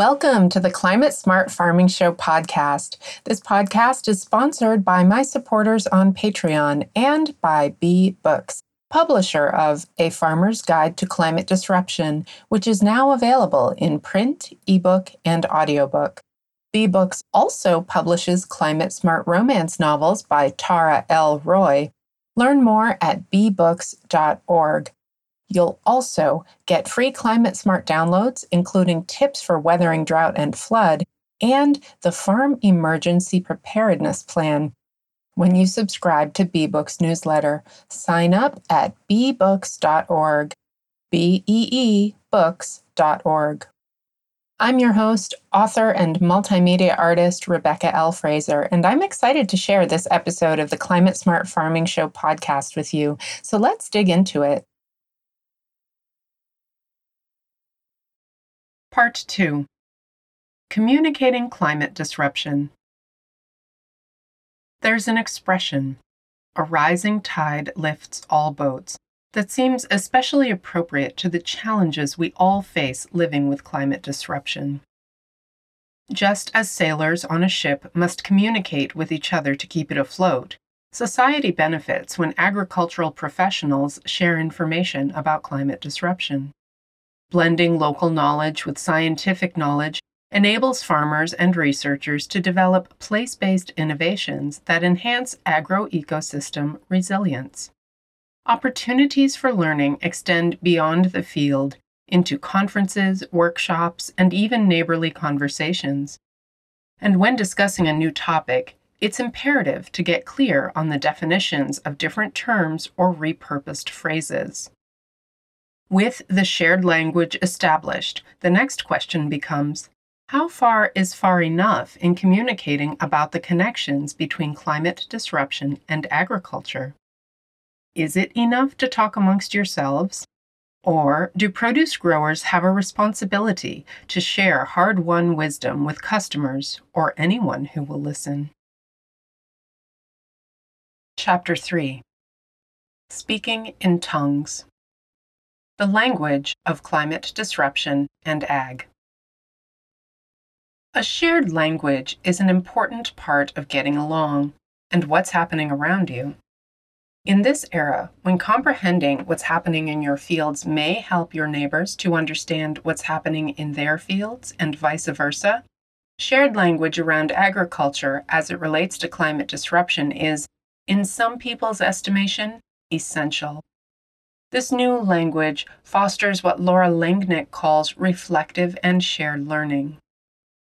Welcome to the Climate Smart Farming Show podcast. This podcast is sponsored by my supporters on Patreon and by BeeBooks, publisher of A Farmer's Guide to Climate Disruption, which is now available in print, ebook, and audiobook. BeeBooks also publishes climate smart romance novels by Tara L. Roy. Learn more at beebooks.org. You'll also get free climate smart downloads, including tips for weathering drought and flood, and the Farm Emergency Preparedness Plan. When you subscribe to BeeBooks newsletter, sign up at beebooks.org, B E E books.org. I'm your host, author, and multimedia artist, Rebecca L. Fraser, and I'm excited to share this episode of the Climate Smart Farming Show podcast with you. So let's dig into it. Part 2 Communicating Climate Disruption. There's an expression, a rising tide lifts all boats, that seems especially appropriate to the challenges we all face living with climate disruption. Just as sailors on a ship must communicate with each other to keep it afloat, society benefits when agricultural professionals share information about climate disruption. Blending local knowledge with scientific knowledge enables farmers and researchers to develop place based innovations that enhance agroecosystem resilience. Opportunities for learning extend beyond the field into conferences, workshops, and even neighborly conversations. And when discussing a new topic, it's imperative to get clear on the definitions of different terms or repurposed phrases. With the shared language established, the next question becomes How far is far enough in communicating about the connections between climate disruption and agriculture? Is it enough to talk amongst yourselves? Or do produce growers have a responsibility to share hard won wisdom with customers or anyone who will listen? Chapter 3 Speaking in Tongues the language of climate disruption and ag. A shared language is an important part of getting along and what's happening around you. In this era, when comprehending what's happening in your fields may help your neighbors to understand what's happening in their fields and vice versa, shared language around agriculture as it relates to climate disruption is, in some people's estimation, essential. This new language fosters what Laura Lengnick calls reflective and shared learning.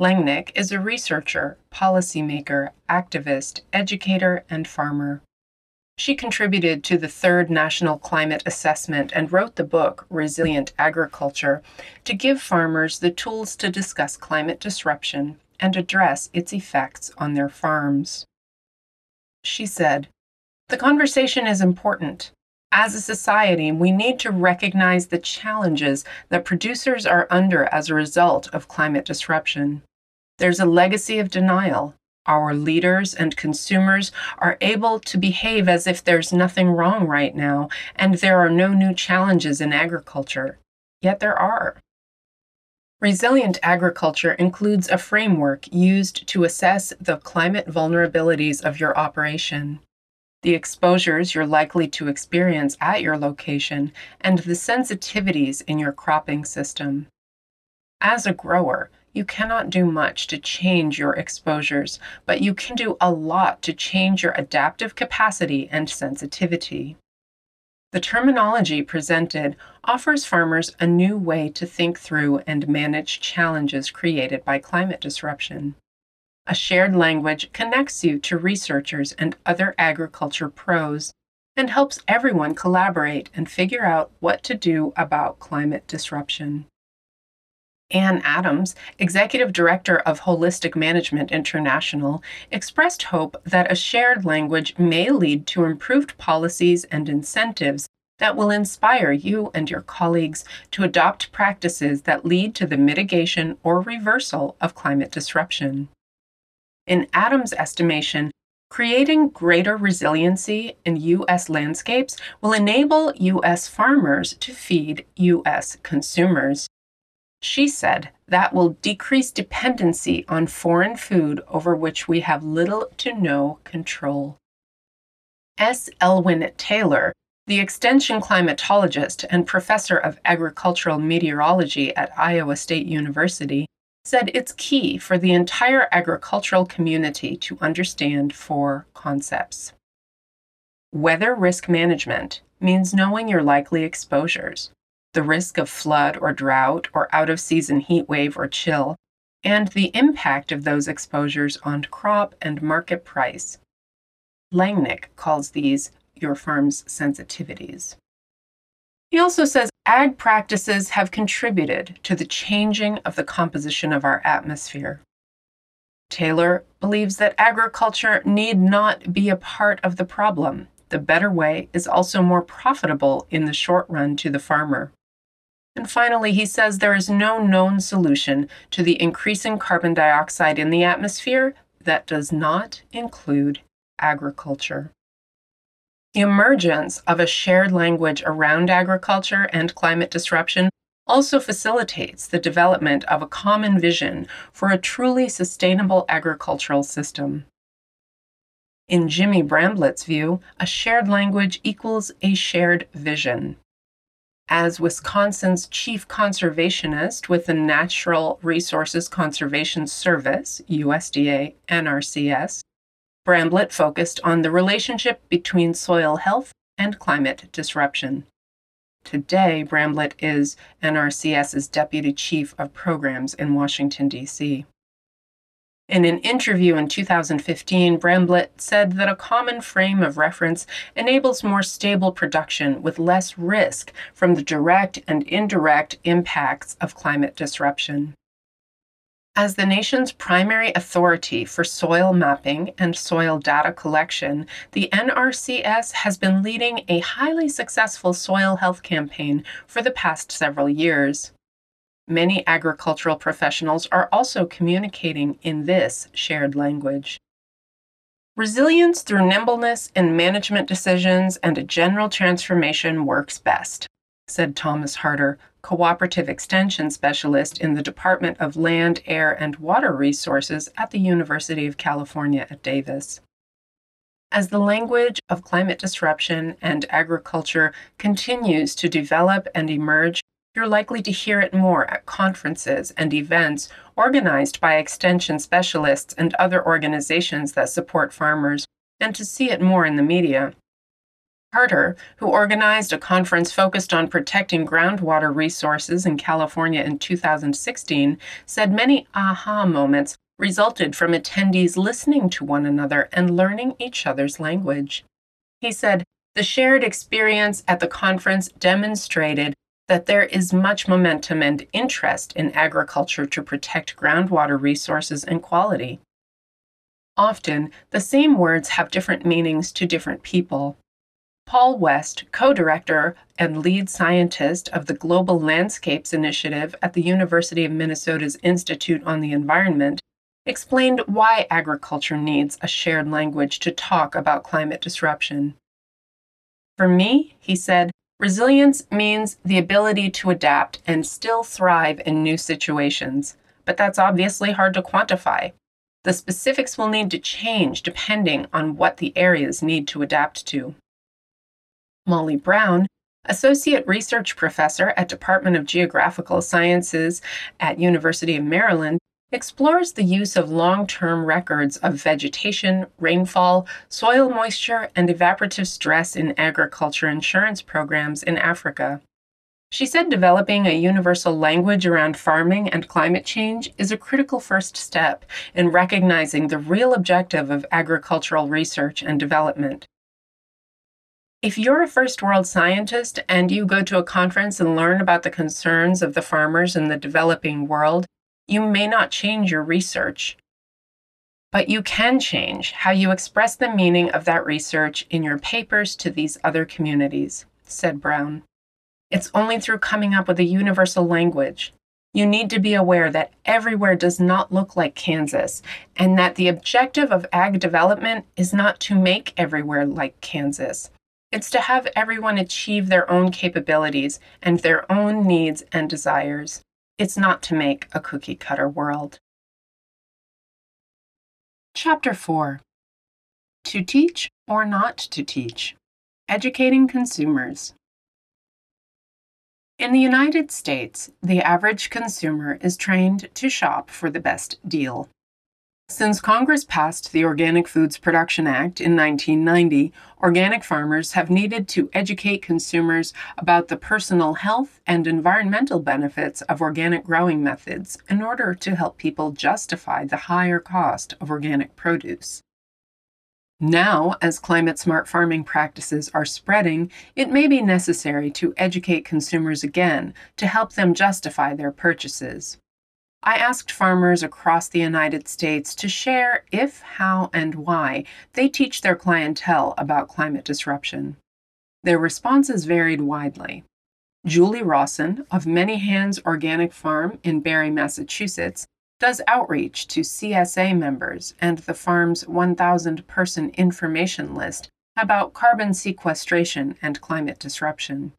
Lengnick is a researcher, policymaker, activist, educator, and farmer. She contributed to the third National Climate Assessment and wrote the book Resilient Agriculture to give farmers the tools to discuss climate disruption and address its effects on their farms. She said, The conversation is important. As a society, we need to recognize the challenges that producers are under as a result of climate disruption. There's a legacy of denial. Our leaders and consumers are able to behave as if there's nothing wrong right now and there are no new challenges in agriculture. Yet there are. Resilient agriculture includes a framework used to assess the climate vulnerabilities of your operation the exposures you're likely to experience at your location, and the sensitivities in your cropping system. As a grower, you cannot do much to change your exposures, but you can do a lot to change your adaptive capacity and sensitivity. The terminology presented offers farmers a new way to think through and manage challenges created by climate disruption. A shared language connects you to researchers and other agriculture pros and helps everyone collaborate and figure out what to do about climate disruption. Anne Adams, Executive Director of Holistic Management International, expressed hope that a shared language may lead to improved policies and incentives that will inspire you and your colleagues to adopt practices that lead to the mitigation or reversal of climate disruption. In Adams' estimation, creating greater resiliency in U.S. landscapes will enable U.S. farmers to feed U.S. consumers. She said that will decrease dependency on foreign food over which we have little to no control. S. Elwynn Taylor, the extension climatologist and professor of agricultural meteorology at Iowa State University, said it's key for the entire agricultural community to understand four concepts. Weather risk management means knowing your likely exposures, the risk of flood or drought or out of season heat wave or chill, and the impact of those exposures on crop and market price. Lengnick calls these your farm's sensitivities. He also says ag practices have contributed to the changing of the composition of our atmosphere. Taylor believes that agriculture need not be a part of the problem. The better way is also more profitable in the short run to the farmer. And finally, he says there is no known solution to the increasing carbon dioxide in the atmosphere that does not include agriculture. The emergence of a shared language around agriculture and climate disruption also facilitates the development of a common vision for a truly sustainable agricultural system. In Jimmy Bramblett's view, a shared language equals a shared vision. As Wisconsin's chief conservationist with the Natural Resources Conservation Service, USDA NRCS, Bramblett focused on the relationship between soil health and climate disruption. Today, Bramblett is NRCS's Deputy Chief of Programs in Washington, D.C. In an interview in 2015, Bramblett said that a common frame of reference enables more stable production with less risk from the direct and indirect impacts of climate disruption. As the nation's primary authority for soil mapping and soil data collection, the NRCS has been leading a highly successful soil health campaign for the past several years. Many agricultural professionals are also communicating in this shared language. Resilience through nimbleness in management decisions and a general transformation works best, said Thomas Harter, Cooperative Extension Specialist in the Department of Land, Air, and Water Resources at the University of California at Davis. As the language of climate disruption and agriculture continues to develop and emerge, you're likely to hear it more at conferences and events organized by extension specialists and other organizations that support farmers, and to see it more in the media. Harter, who organized a conference focused on protecting groundwater resources in California in 2016, said many aha moments resulted from attendees listening to one another and learning each other's language. He said, The shared experience at the conference demonstrated that there is much momentum and interest in agriculture to protect groundwater resources and quality. Often, the same words have different meanings to different people. Paul West, co director and lead scientist of the Global Landscapes Initiative at the University of Minnesota's Institute on the Environment, explained why agriculture needs a shared language to talk about climate disruption. For me, he said, resilience means the ability to adapt and still thrive in new situations, but that's obviously hard to quantify. The specifics will need to change depending on what the areas need to adapt to. Molly Brown, Associate Research Professor at Department of Geographical Sciences at University of Maryland, explores the use of long-term records of vegetation, rainfall, soil moisture, and evaporative stress in agriculture insurance programs in Africa. She said developing a universal language around farming and climate change is a critical first step in recognizing the real objective of agricultural research and development. If you're a first world scientist and you go to a conference and learn about the concerns of the farmers in the developing world, you may not change your research. But you can change how you express the meaning of that research in your papers to these other communities, said Brown. It's only through coming up with a universal language. You need to be aware that everywhere does not look like Kansas, and that the objective of ag development is not to make everywhere like Kansas. It's to have everyone achieve their own capabilities and their own needs and desires. It's not to make a cookie cutter world. Chapter 4 To Teach or Not to Teach Educating Consumers. In the United States, the average consumer is trained to shop for the best deal. Since Congress passed the Organic Foods Production Act in 1990, organic farmers have needed to educate consumers about the personal health and environmental benefits of organic growing methods in order to help people justify the higher cost of organic produce. Now, as climate smart farming practices are spreading, it may be necessary to educate consumers again to help them justify their purchases. I asked farmers across the United States to share if, how, and why they teach their clientele about climate disruption. Their responses varied widely. Julie Rawson of Many Hands Organic Farm in Barre, Massachusetts, does outreach to CSA members and the farm's 1,000 person information list about carbon sequestration and climate disruption.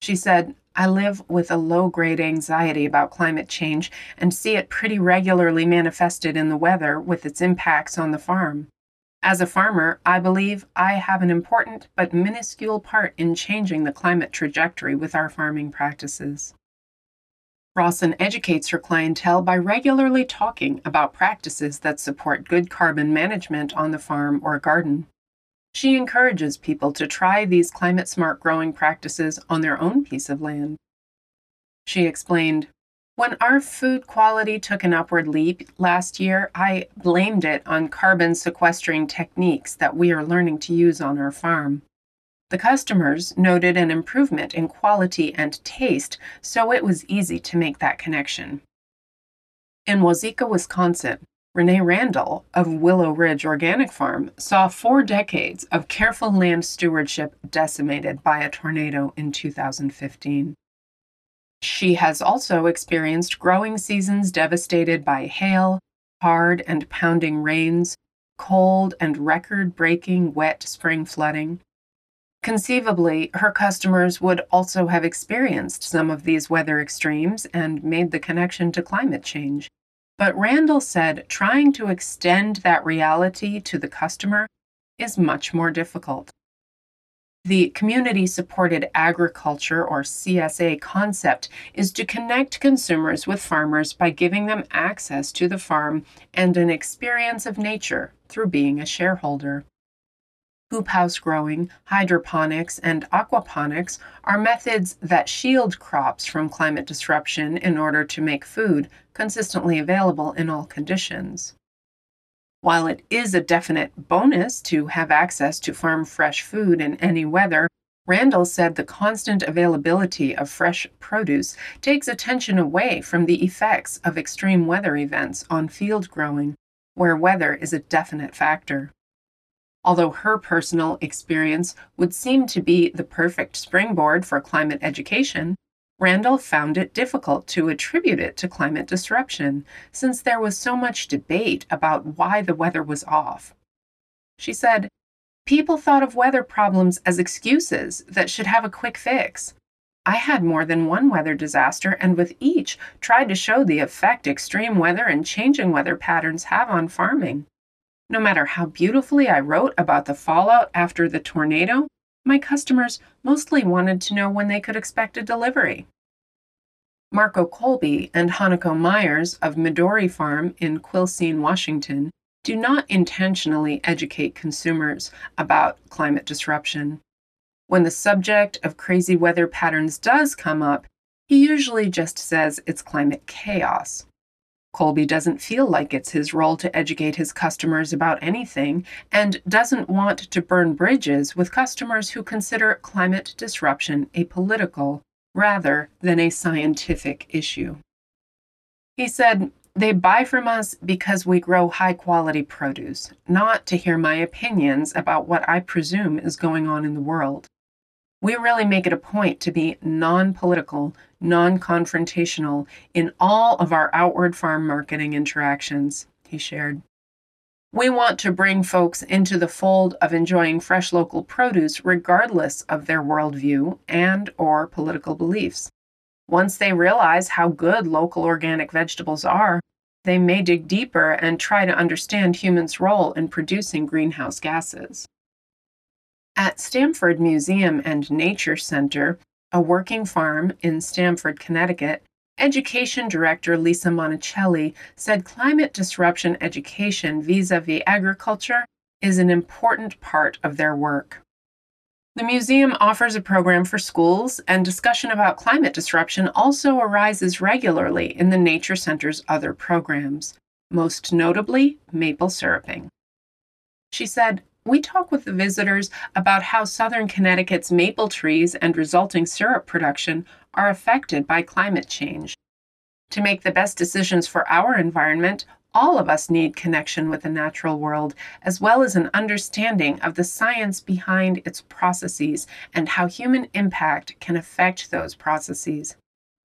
She said, I live with a low grade anxiety about climate change and see it pretty regularly manifested in the weather with its impacts on the farm. As a farmer, I believe I have an important but minuscule part in changing the climate trajectory with our farming practices. Rawson educates her clientele by regularly talking about practices that support good carbon management on the farm or garden. She encourages people to try these climate smart growing practices on their own piece of land. She explained, When our food quality took an upward leap last year, I blamed it on carbon sequestering techniques that we are learning to use on our farm. The customers noted an improvement in quality and taste, so it was easy to make that connection. In Wauzeka, Wisconsin, Renee Randall of Willow Ridge Organic Farm saw four decades of careful land stewardship decimated by a tornado in 2015. She has also experienced growing seasons devastated by hail, hard and pounding rains, cold and record breaking wet spring flooding. Conceivably, her customers would also have experienced some of these weather extremes and made the connection to climate change. But Randall said trying to extend that reality to the customer is much more difficult. The community supported agriculture or CSA concept is to connect consumers with farmers by giving them access to the farm and an experience of nature through being a shareholder. Hoop house growing, hydroponics, and aquaponics are methods that shield crops from climate disruption in order to make food consistently available in all conditions. While it is a definite bonus to have access to farm fresh food in any weather, Randall said the constant availability of fresh produce takes attention away from the effects of extreme weather events on field growing, where weather is a definite factor. Although her personal experience would seem to be the perfect springboard for climate education, Randall found it difficult to attribute it to climate disruption since there was so much debate about why the weather was off. She said, People thought of weather problems as excuses that should have a quick fix. I had more than one weather disaster, and with each, tried to show the effect extreme weather and changing weather patterns have on farming. No matter how beautifully I wrote about the fallout after the tornado, my customers mostly wanted to know when they could expect a delivery. Marco Colby and Hanako Myers of Midori Farm in Quilcene, Washington, do not intentionally educate consumers about climate disruption. When the subject of crazy weather patterns does come up, he usually just says it's climate chaos. Colby doesn't feel like it's his role to educate his customers about anything and doesn't want to burn bridges with customers who consider climate disruption a political rather than a scientific issue. He said, They buy from us because we grow high quality produce, not to hear my opinions about what I presume is going on in the world. We really make it a point to be non political, non confrontational in all of our outward farm marketing interactions, he shared. We want to bring folks into the fold of enjoying fresh local produce regardless of their worldview and or political beliefs. Once they realize how good local organic vegetables are, they may dig deeper and try to understand humans' role in producing greenhouse gases. At Stamford Museum and Nature Center, a working farm in Stamford, Connecticut, Education Director Lisa Monticelli said climate disruption education vis a vis agriculture is an important part of their work. The museum offers a program for schools, and discussion about climate disruption also arises regularly in the Nature Center's other programs, most notably maple syruping. She said, We talk with the visitors about how southern Connecticut's maple trees and resulting syrup production are affected by climate change. To make the best decisions for our environment, all of us need connection with the natural world, as well as an understanding of the science behind its processes and how human impact can affect those processes.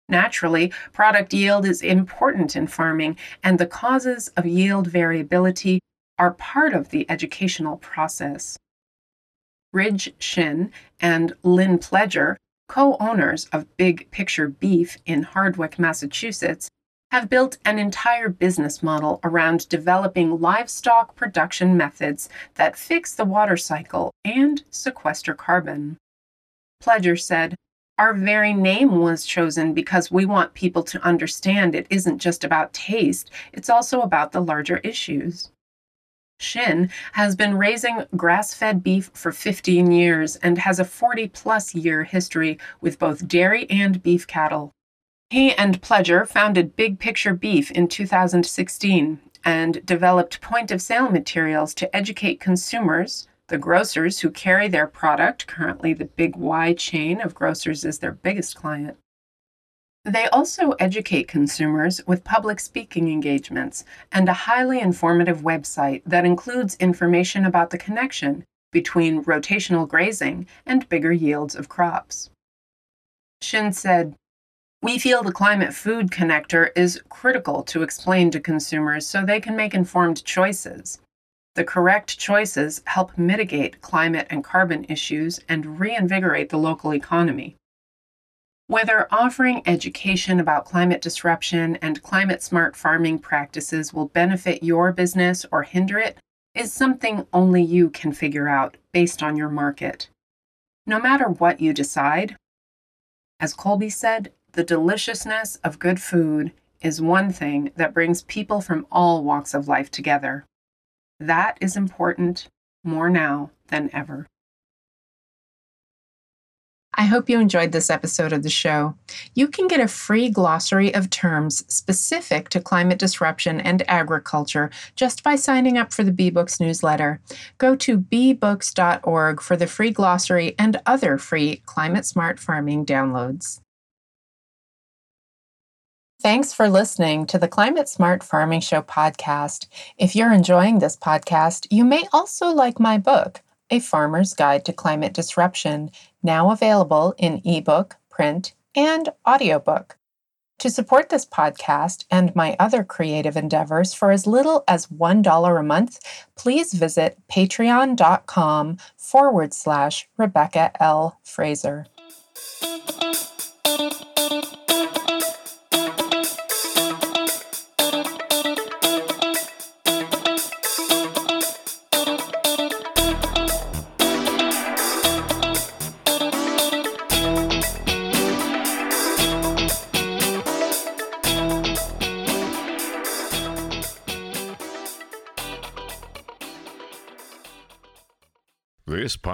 Naturally, product yield is important in farming, and the causes of yield variability are part of the educational process. Ridge Shinn and Lynn Pledger, co owners of Big Picture Beef in Hardwick, Massachusetts, have built an entire business model around developing livestock production methods that fix the water cycle and sequester carbon. Pledger said, Our very name was chosen because we want people to understand it isn't just about taste, it's also about the larger issues. Shinn has been raising grass fed beef for 15 years and has a 40 plus year history with both dairy and beef cattle. He and Pledger founded Big Picture Beef in 2016 and developed point of sale materials to educate consumers, the grocers who carry their product. Currently, the Big Y chain of grocers is their biggest client. They also educate consumers with public speaking engagements and a highly informative website that includes information about the connection between rotational grazing and bigger yields of crops. Shinn said, we feel the climate food connector is critical to explain to consumers so they can make informed choices. The correct choices help mitigate climate and carbon issues and reinvigorate the local economy. Whether offering education about climate disruption and climate smart farming practices will benefit your business or hinder it is something only you can figure out based on your market. No matter what you decide, as Colby said, the deliciousness of good food is one thing that brings people from all walks of life together. That is important more now than ever. I hope you enjoyed this episode of the show. You can get a free glossary of terms specific to climate disruption and agriculture just by signing up for the BeeBooks newsletter. Go to beebooks.org for the free glossary and other free climate smart farming downloads. Thanks for listening to the Climate Smart Farming Show podcast. If you're enjoying this podcast, you may also like my book, A Farmer's Guide to Climate Disruption, now available in ebook, print, and audiobook. To support this podcast and my other creative endeavors for as little as $1 a month, please visit patreon.com forward slash Rebecca L. Fraser.